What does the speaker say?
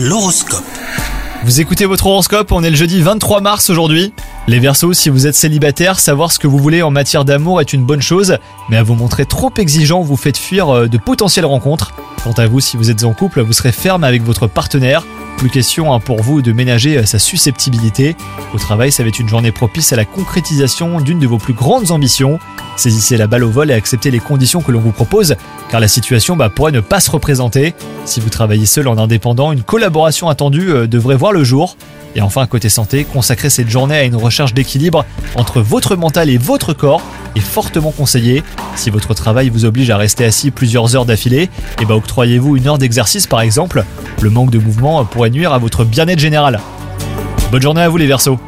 L'horoscope. Vous écoutez votre horoscope, on est le jeudi 23 mars aujourd'hui. Les Verseaux, si vous êtes célibataire, savoir ce que vous voulez en matière d'amour est une bonne chose, mais à vous montrer trop exigeant, vous faites fuir euh, de potentielles rencontres. Quant à vous, si vous êtes en couple, vous serez ferme avec votre partenaire. Plus question hein, pour vous de ménager euh, sa susceptibilité. Au travail, ça va être une journée propice à la concrétisation d'une de vos plus grandes ambitions. Saisissez la balle au vol et acceptez les conditions que l'on vous propose, car la situation bah, pourrait ne pas se représenter. Si vous travaillez seul en indépendant, une collaboration attendue euh, devrait voir le jour. Et enfin, côté santé, consacrer cette journée à une recherche d'équilibre entre votre mental et votre corps est fortement conseillé. Si votre travail vous oblige à rester assis plusieurs heures d'affilée, et bah octroyez-vous une heure d'exercice par exemple. Le manque de mouvement pourrait nuire à votre bien-être général. Bonne journée à vous les Verseaux